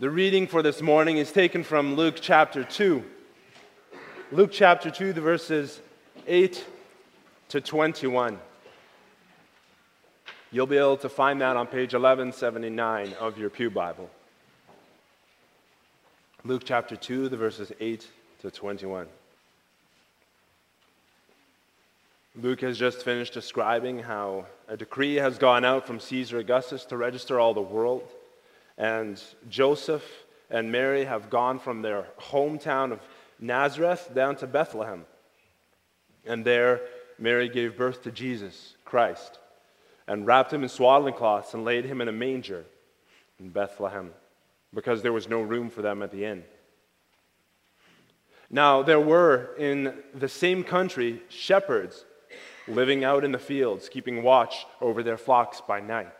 The reading for this morning is taken from Luke chapter 2. Luke chapter 2, the verses 8 to 21. You'll be able to find that on page 1179 of your Pew Bible. Luke chapter 2, the verses 8 to 21. Luke has just finished describing how a decree has gone out from Caesar Augustus to register all the world and Joseph and Mary have gone from their hometown of Nazareth down to Bethlehem. And there, Mary gave birth to Jesus Christ and wrapped him in swaddling cloths and laid him in a manger in Bethlehem because there was no room for them at the inn. Now, there were in the same country shepherds living out in the fields, keeping watch over their flocks by night.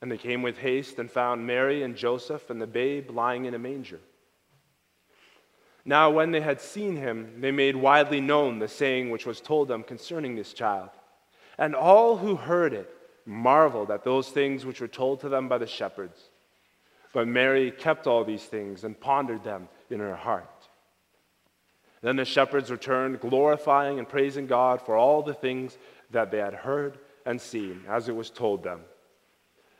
And they came with haste and found Mary and Joseph and the babe lying in a manger. Now, when they had seen him, they made widely known the saying which was told them concerning this child. And all who heard it marveled at those things which were told to them by the shepherds. But Mary kept all these things and pondered them in her heart. Then the shepherds returned, glorifying and praising God for all the things that they had heard and seen, as it was told them.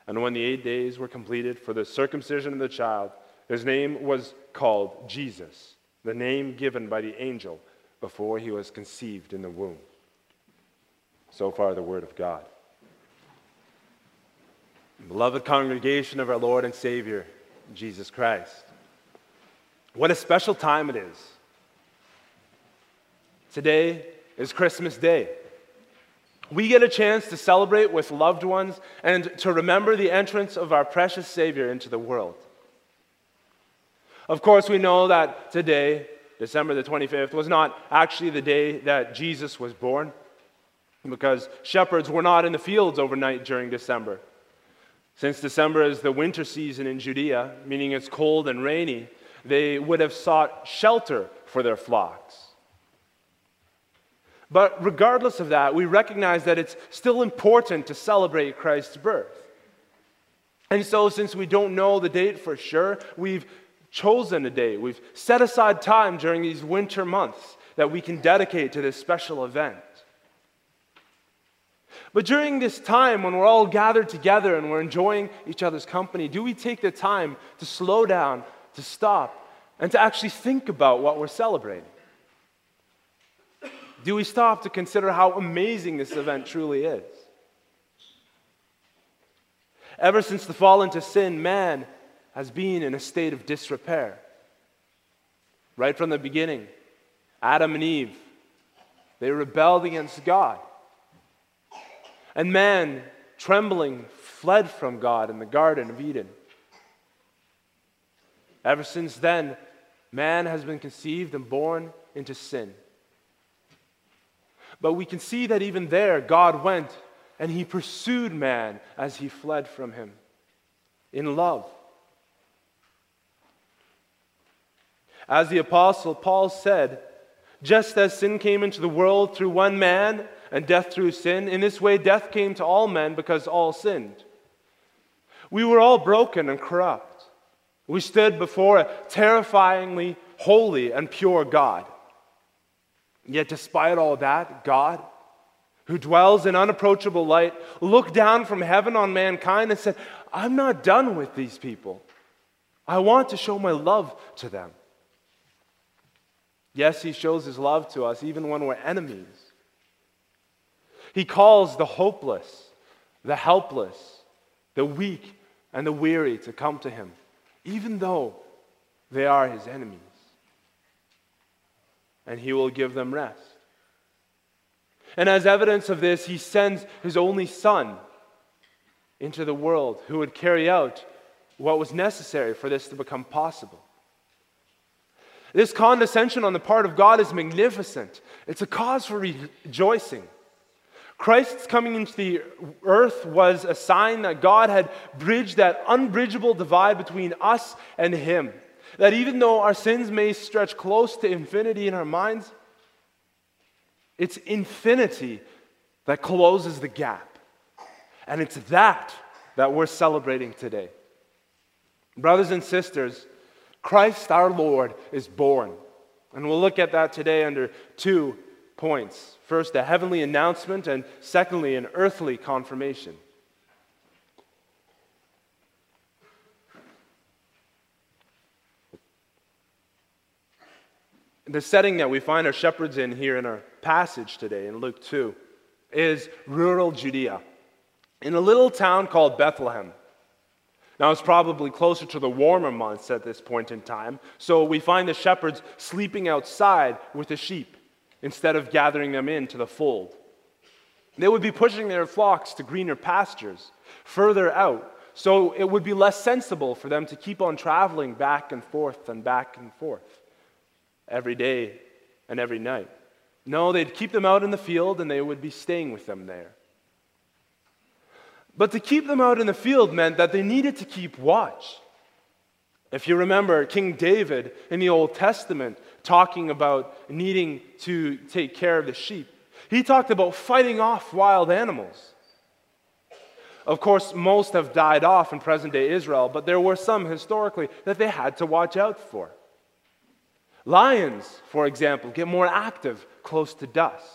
And when the eight days were completed for the circumcision of the child, his name was called Jesus, the name given by the angel before he was conceived in the womb. So far, the word of God. Beloved congregation of our Lord and Savior, Jesus Christ. What a special time it is. Today is Christmas Day. We get a chance to celebrate with loved ones and to remember the entrance of our precious Savior into the world. Of course, we know that today, December the 25th, was not actually the day that Jesus was born because shepherds were not in the fields overnight during December. Since December is the winter season in Judea, meaning it's cold and rainy, they would have sought shelter for their flocks. But regardless of that, we recognize that it's still important to celebrate Christ's birth. And so, since we don't know the date for sure, we've chosen a date. We've set aside time during these winter months that we can dedicate to this special event. But during this time when we're all gathered together and we're enjoying each other's company, do we take the time to slow down, to stop, and to actually think about what we're celebrating? Do we stop to consider how amazing this event truly is? Ever since the fall into sin, man has been in a state of disrepair. Right from the beginning, Adam and Eve, they rebelled against God. And man, trembling, fled from God in the Garden of Eden. Ever since then, man has been conceived and born into sin. But we can see that even there, God went and he pursued man as he fled from him in love. As the Apostle Paul said, just as sin came into the world through one man and death through sin, in this way death came to all men because all sinned. We were all broken and corrupt. We stood before a terrifyingly holy and pure God. Yet, despite all that, God, who dwells in unapproachable light, looked down from heaven on mankind and said, I'm not done with these people. I want to show my love to them. Yes, he shows his love to us even when we're enemies. He calls the hopeless, the helpless, the weak, and the weary to come to him, even though they are his enemies. And he will give them rest. And as evidence of this, he sends his only son into the world who would carry out what was necessary for this to become possible. This condescension on the part of God is magnificent. It's a cause for rejoicing. Christ's coming into the earth was a sign that God had bridged that unbridgeable divide between us and Him. That even though our sins may stretch close to infinity in our minds, it's infinity that closes the gap. And it's that that we're celebrating today. Brothers and sisters, Christ our Lord is born. And we'll look at that today under two points. First, a heavenly announcement, and secondly, an earthly confirmation. The setting that we find our shepherds in here in our passage today in Luke 2 is rural Judea, in a little town called Bethlehem. Now, it's probably closer to the warmer months at this point in time, so we find the shepherds sleeping outside with the sheep instead of gathering them into the fold. They would be pushing their flocks to greener pastures further out, so it would be less sensible for them to keep on traveling back and forth and back and forth every day and every night. No, they'd keep them out in the field and they would be staying with them there. But to keep them out in the field meant that they needed to keep watch. If you remember King David in the Old Testament talking about needing to take care of the sheep, he talked about fighting off wild animals. Of course, most have died off in present day Israel, but there were some historically that they had to watch out for. Lions, for example, get more active close to dusk.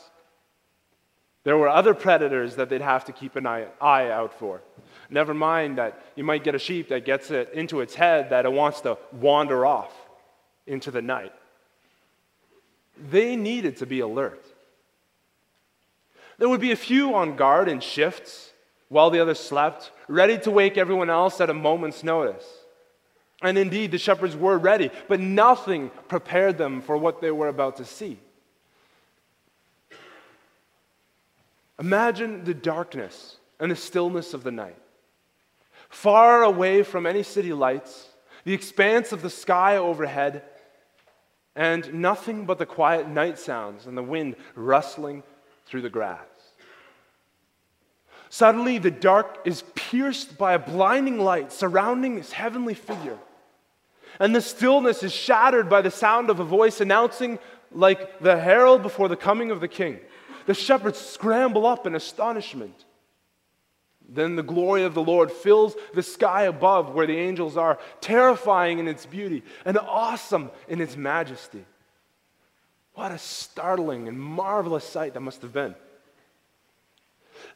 There were other predators that they'd have to keep an eye, eye, out for. Never mind that you might get a sheep that gets it into its head that it wants to wander off into the night. They needed to be alert. There would be a few on guard in shifts while the others slept, ready to wake everyone else at a moment's notice. And indeed, the shepherds were ready, but nothing prepared them for what they were about to see. Imagine the darkness and the stillness of the night. Far away from any city lights, the expanse of the sky overhead, and nothing but the quiet night sounds and the wind rustling through the grass. Suddenly, the dark is pierced by a blinding light surrounding this heavenly figure. And the stillness is shattered by the sound of a voice announcing, like the herald before the coming of the king. The shepherds scramble up in astonishment. Then the glory of the Lord fills the sky above where the angels are, terrifying in its beauty and awesome in its majesty. What a startling and marvelous sight that must have been.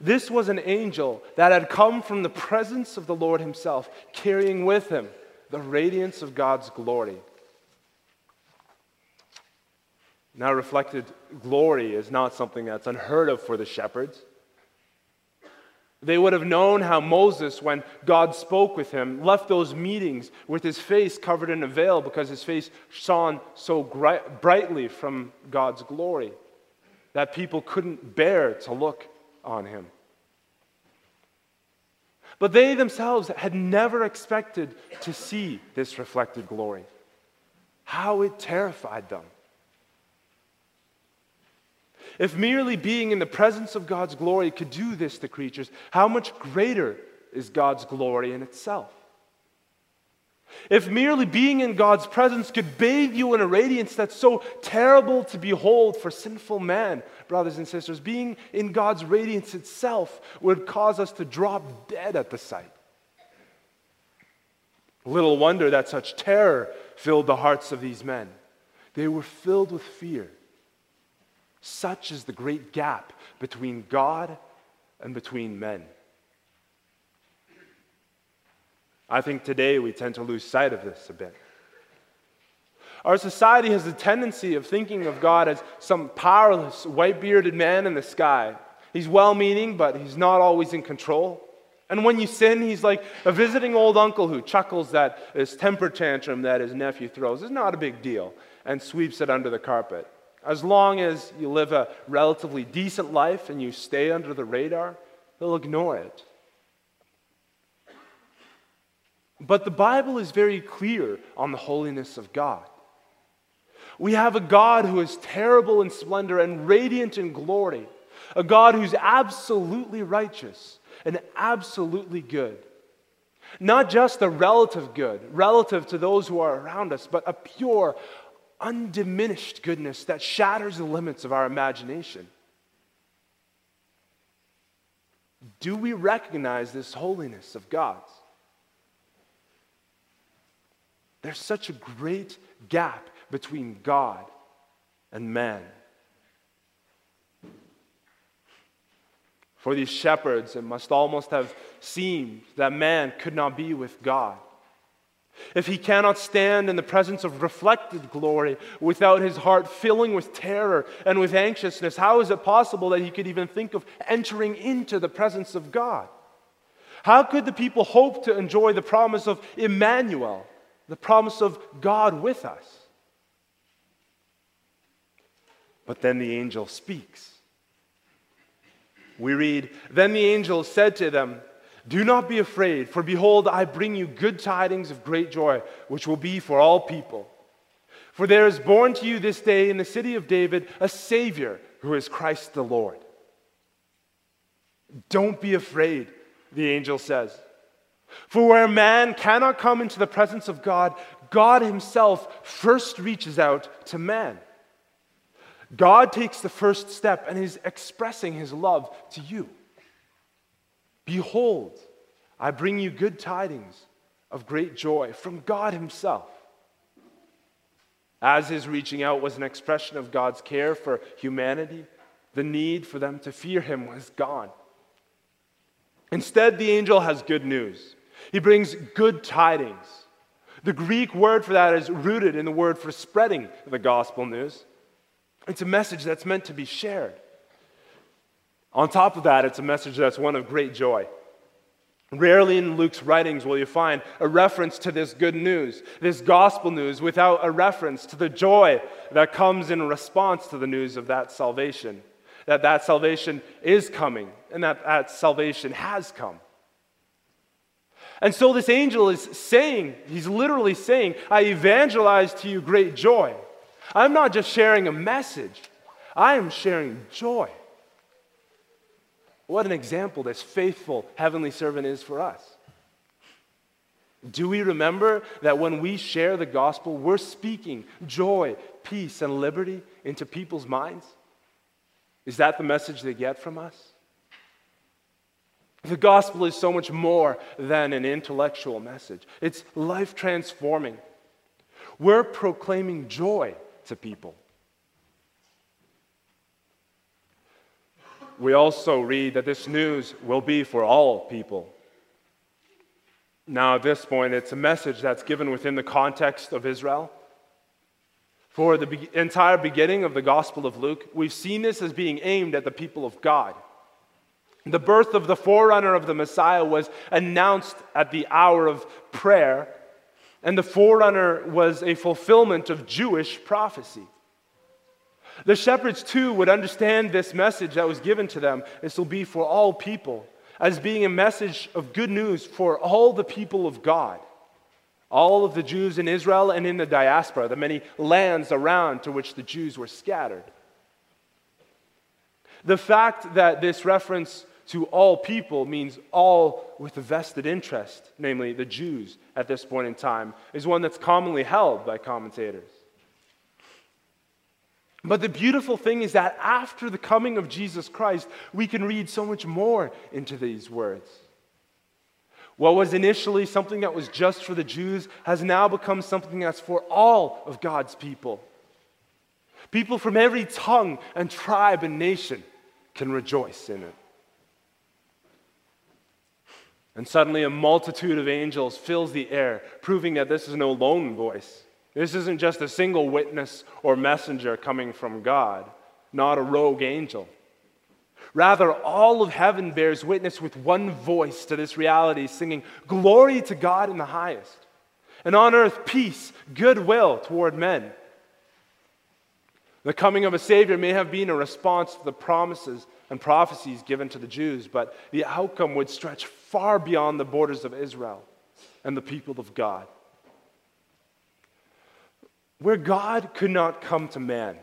This was an angel that had come from the presence of the Lord Himself, carrying with him the radiance of God's glory. Now, reflected glory is not something that's unheard of for the shepherds. They would have known how Moses, when God spoke with him, left those meetings with his face covered in a veil because his face shone so brightly from God's glory that people couldn't bear to look on him. But they themselves had never expected to see this reflected glory. How it terrified them. If merely being in the presence of God's glory could do this to creatures, how much greater is God's glory in itself? If merely being in God's presence could bathe you in a radiance that's so terrible to behold for sinful man, brothers and sisters, being in God's radiance itself would cause us to drop dead at the sight. Little wonder that such terror filled the hearts of these men. They were filled with fear. Such is the great gap between God and between men. I think today we tend to lose sight of this a bit. Our society has a tendency of thinking of God as some powerless, white bearded man in the sky. He's well meaning, but he's not always in control. And when you sin, he's like a visiting old uncle who chuckles that his temper tantrum that his nephew throws is not a big deal and sweeps it under the carpet. As long as you live a relatively decent life and you stay under the radar, they'll ignore it. But the Bible is very clear on the holiness of God. We have a God who is terrible in splendor and radiant in glory, a God who's absolutely righteous and absolutely good. Not just a relative good, relative to those who are around us, but a pure, undiminished goodness that shatters the limits of our imagination. Do we recognize this holiness of God's? There's such a great gap between God and man. For these shepherds, it must almost have seemed that man could not be with God. If he cannot stand in the presence of reflected glory without his heart filling with terror and with anxiousness, how is it possible that he could even think of entering into the presence of God? How could the people hope to enjoy the promise of Emmanuel, the promise of God with us? But then the angel speaks. We read, Then the angel said to them, Do not be afraid, for behold, I bring you good tidings of great joy, which will be for all people. For there is born to you this day in the city of David a Savior who is Christ the Lord. Don't be afraid, the angel says. For where man cannot come into the presence of God, God Himself first reaches out to man. God takes the first step and is expressing his love to you. Behold, I bring you good tidings of great joy from God himself. As his reaching out was an expression of God's care for humanity, the need for them to fear him was gone. Instead, the angel has good news. He brings good tidings. The Greek word for that is rooted in the word for spreading the gospel news. It's a message that's meant to be shared. On top of that, it's a message that's one of great joy. Rarely in Luke's writings will you find a reference to this good news, this gospel news, without a reference to the joy that comes in response to the news of that salvation. That that salvation is coming and that that salvation has come. And so this angel is saying, he's literally saying, I evangelize to you great joy. I'm not just sharing a message, I am sharing joy. What an example this faithful heavenly servant is for us. Do we remember that when we share the gospel, we're speaking joy, peace, and liberty into people's minds? Is that the message they get from us? The gospel is so much more than an intellectual message, it's life transforming. We're proclaiming joy to people. We also read that this news will be for all people. Now, at this point, it's a message that's given within the context of Israel. For the be- entire beginning of the Gospel of Luke, we've seen this as being aimed at the people of God. The birth of the forerunner of the Messiah was announced at the hour of prayer and the forerunner was a fulfillment of Jewish prophecy. The shepherds, too, would understand this message that was given to them. This will be for all people, as being a message of good news for all the people of God, all of the Jews in Israel and in the diaspora, the many lands around to which the Jews were scattered. The fact that this reference to all people means all with a vested interest, namely the Jews at this point in time, is one that's commonly held by commentators. But the beautiful thing is that after the coming of Jesus Christ, we can read so much more into these words. What was initially something that was just for the Jews has now become something that's for all of God's people. People from every tongue and tribe and nation can rejoice in it. And suddenly, a multitude of angels fills the air, proving that this is no lone voice. This isn't just a single witness or messenger coming from God, not a rogue angel. Rather, all of heaven bears witness with one voice to this reality, singing, Glory to God in the highest, and on earth peace, goodwill toward men. The coming of a Savior may have been a response to the promises and prophecies given to the Jews, but the outcome would stretch far beyond the borders of Israel and the people of God. Where God could not come to man,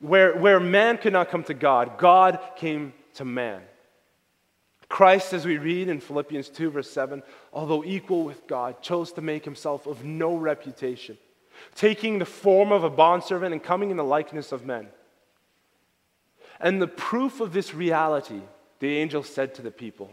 where, where man could not come to God, God came to man. Christ, as we read in Philippians 2, verse 7, although equal with God, chose to make himself of no reputation, taking the form of a bondservant and coming in the likeness of men. And the proof of this reality, the angel said to the people,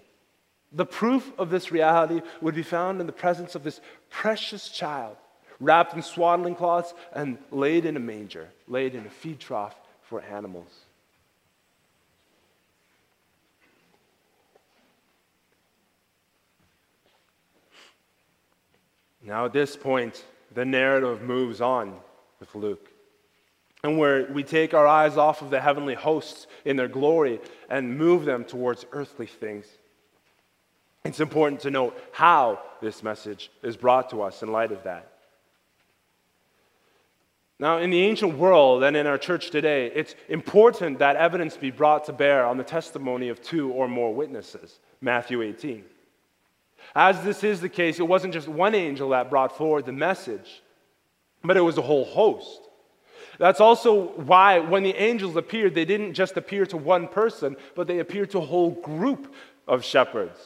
the proof of this reality would be found in the presence of this precious child, wrapped in swaddling cloths and laid in a manger, laid in a feed trough for animals. Now, at this point, the narrative moves on with Luke. And where we take our eyes off of the heavenly hosts in their glory and move them towards earthly things. It's important to note how this message is brought to us in light of that. Now, in the ancient world and in our church today, it's important that evidence be brought to bear on the testimony of two or more witnesses. Matthew 18. As this is the case, it wasn't just one angel that brought forward the message, but it was a whole host. That's also why when the angels appeared, they didn't just appear to one person, but they appeared to a whole group of shepherds.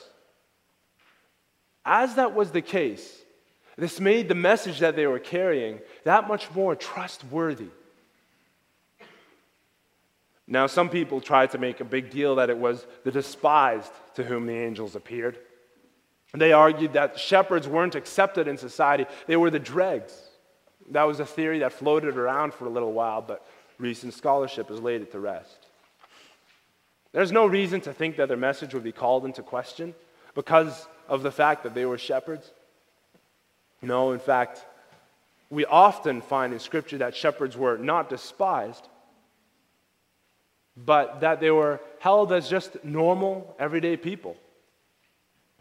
As that was the case, this made the message that they were carrying that much more trustworthy. Now, some people tried to make a big deal that it was the despised to whom the angels appeared. They argued that shepherds weren't accepted in society, they were the dregs. That was a theory that floated around for a little while, but recent scholarship has laid it to rest. There's no reason to think that their message would be called into question because of the fact that they were shepherds. No, in fact, we often find in Scripture that shepherds were not despised, but that they were held as just normal, everyday people.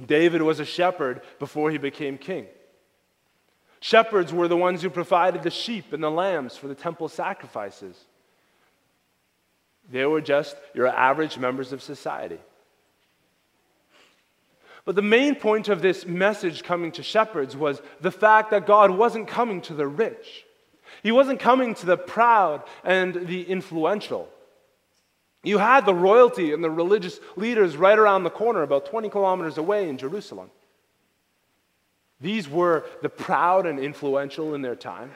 David was a shepherd before he became king. Shepherds were the ones who provided the sheep and the lambs for the temple sacrifices. They were just your average members of society. But the main point of this message coming to shepherds was the fact that God wasn't coming to the rich. He wasn't coming to the proud and the influential. You had the royalty and the religious leaders right around the corner, about 20 kilometers away in Jerusalem. These were the proud and influential in their time.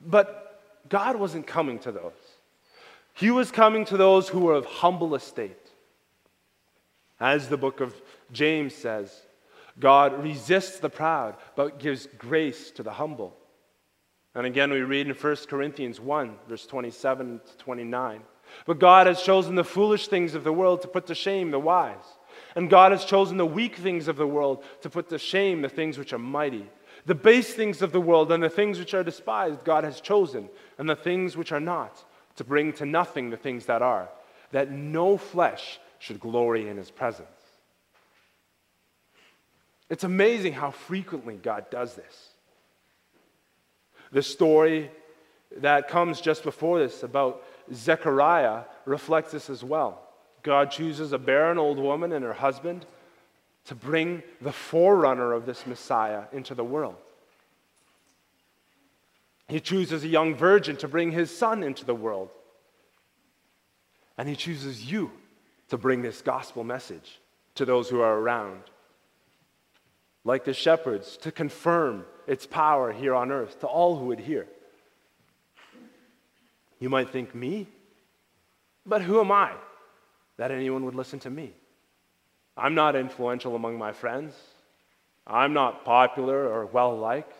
But God wasn't coming to those. He was coming to those who were of humble estate. As the book of James says, God resists the proud, but gives grace to the humble. And again, we read in 1 Corinthians 1, verse 27 to 29. But God has chosen the foolish things of the world to put to shame the wise. And God has chosen the weak things of the world to put to shame the things which are mighty. The base things of the world and the things which are despised, God has chosen, and the things which are not, to bring to nothing the things that are, that no flesh should glory in his presence. It's amazing how frequently God does this. The story that comes just before this about Zechariah reflects this as well. God chooses a barren old woman and her husband to bring the forerunner of this Messiah into the world. He chooses a young virgin to bring his son into the world. And he chooses you to bring this gospel message to those who are around. Like the shepherds, to confirm its power here on earth to all who would hear. You might think, me? But who am I? that anyone would listen to me. I'm not influential among my friends. I'm not popular or well liked.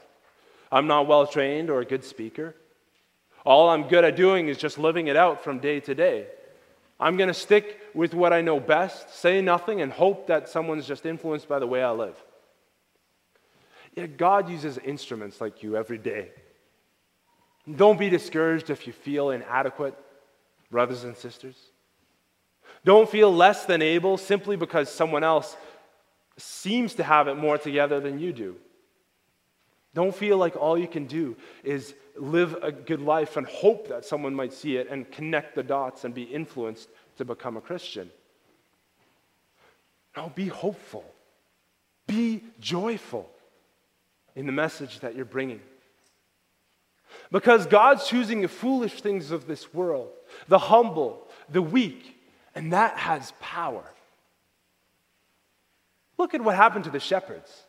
I'm not well trained or a good speaker. All I'm good at doing is just living it out from day to day. I'm going to stick with what I know best, say nothing, and hope that someone's just influenced by the way I live. Yet God uses instruments like you every day. Don't be discouraged if you feel inadequate, brothers and sisters. Don't feel less than able simply because someone else seems to have it more together than you do. Don't feel like all you can do is live a good life and hope that someone might see it and connect the dots and be influenced to become a Christian. No, be hopeful. Be joyful in the message that you're bringing. Because God's choosing the foolish things of this world, the humble, the weak, and that has power. Look at what happened to the shepherds.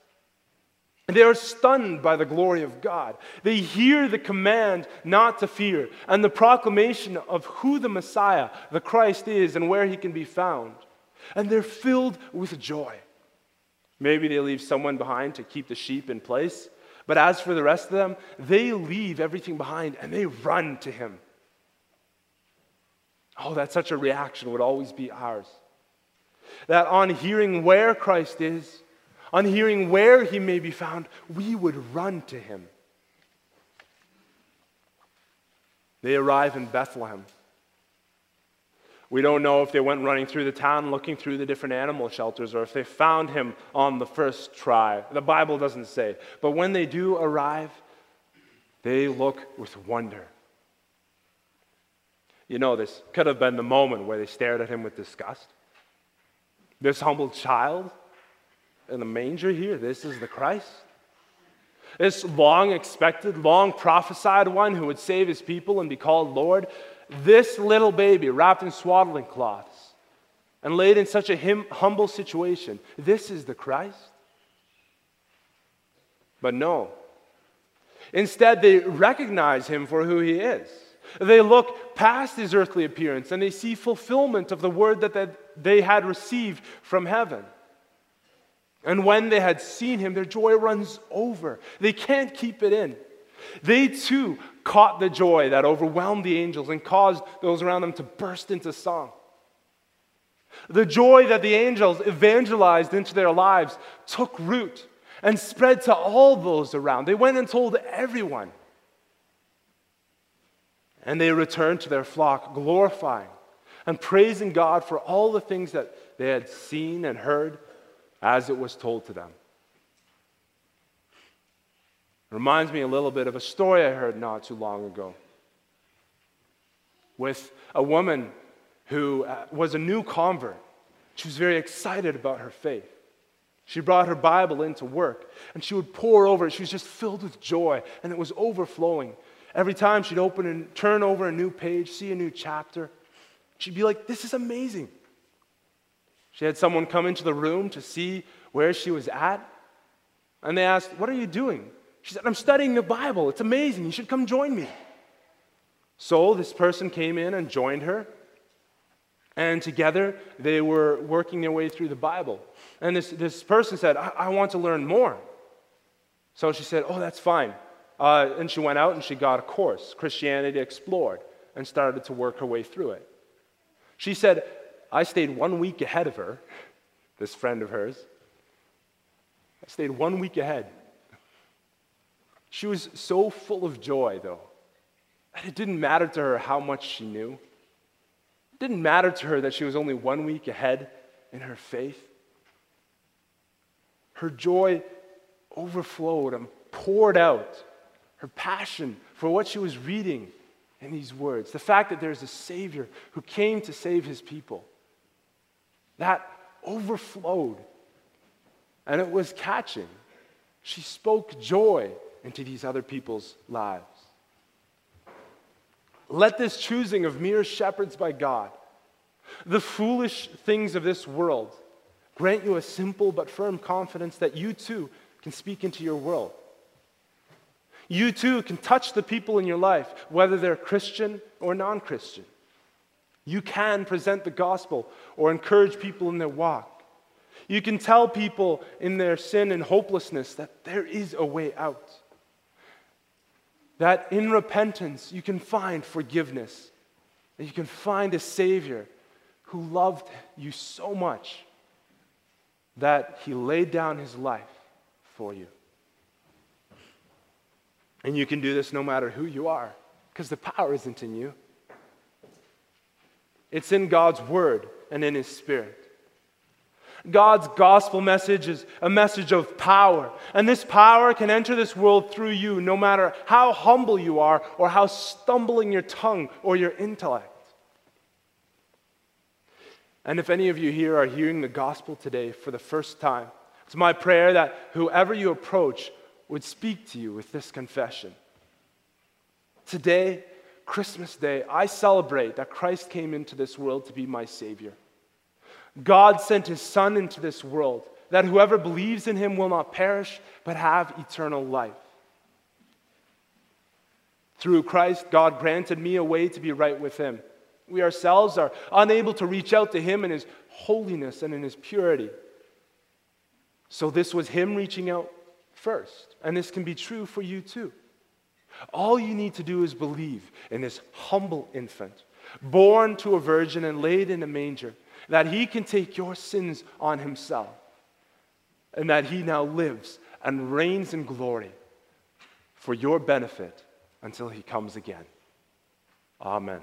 They are stunned by the glory of God. They hear the command not to fear and the proclamation of who the Messiah, the Christ, is and where he can be found. And they're filled with joy. Maybe they leave someone behind to keep the sheep in place. But as for the rest of them, they leave everything behind and they run to him. Oh, that such a reaction would always be ours. That on hearing where Christ is, on hearing where he may be found, we would run to him. They arrive in Bethlehem. We don't know if they went running through the town looking through the different animal shelters or if they found him on the first try. The Bible doesn't say. But when they do arrive, they look with wonder. You know, this could have been the moment where they stared at him with disgust. This humble child in the manger here, this is the Christ. This long expected, long prophesied one who would save his people and be called Lord. This little baby wrapped in swaddling cloths and laid in such a him, humble situation, this is the Christ? But no. Instead, they recognize him for who he is. They look past his earthly appearance and they see fulfillment of the word that they had received from heaven. And when they had seen him, their joy runs over. They can't keep it in. They too caught the joy that overwhelmed the angels and caused those around them to burst into song. The joy that the angels evangelized into their lives took root and spread to all those around. They went and told everyone. And they returned to their flock, glorifying and praising God for all the things that they had seen and heard as it was told to them. It reminds me a little bit of a story I heard not too long ago with a woman who uh, was a new convert. She was very excited about her faith. She brought her Bible into work and she would pore over it. She was just filled with joy and it was overflowing. Every time she'd open and turn over a new page, see a new chapter, she'd be like, This is amazing. She had someone come into the room to see where she was at. And they asked, What are you doing? She said, I'm studying the Bible. It's amazing. You should come join me. So this person came in and joined her. And together they were working their way through the Bible. And this, this person said, I, I want to learn more. So she said, Oh, that's fine. Uh, and she went out and she got a course, Christianity Explored, and started to work her way through it. She said, I stayed one week ahead of her, this friend of hers. I stayed one week ahead. She was so full of joy, though, that it didn't matter to her how much she knew. It didn't matter to her that she was only one week ahead in her faith. Her joy overflowed and poured out. Her passion for what she was reading in these words, the fact that there's a Savior who came to save his people that overflowed and it was catching. She spoke joy into these other people's lives. Let this choosing of mere shepherds by God, the foolish things of this world, grant you a simple but firm confidence that you too can speak into your world. You too can touch the people in your life, whether they're Christian or non Christian. You can present the gospel or encourage people in their walk. You can tell people in their sin and hopelessness that there is a way out. That in repentance you can find forgiveness, that you can find a Savior who loved you so much that he laid down his life for you. And you can do this no matter who you are, because the power isn't in you. It's in God's word and in his spirit. God's gospel message is a message of power. And this power can enter this world through you, no matter how humble you are or how stumbling your tongue or your intellect. And if any of you here are hearing the gospel today for the first time, it's my prayer that whoever you approach would speak to you with this confession. Today, Christmas Day, I celebrate that Christ came into this world to be my Savior. God sent his Son into this world that whoever believes in him will not perish, but have eternal life. Through Christ, God granted me a way to be right with him. We ourselves are unable to reach out to him in his holiness and in his purity. So, this was him reaching out first. And this can be true for you too. All you need to do is believe in this humble infant, born to a virgin and laid in a manger that he can take your sins on himself, and that he now lives and reigns in glory for your benefit until he comes again. Amen.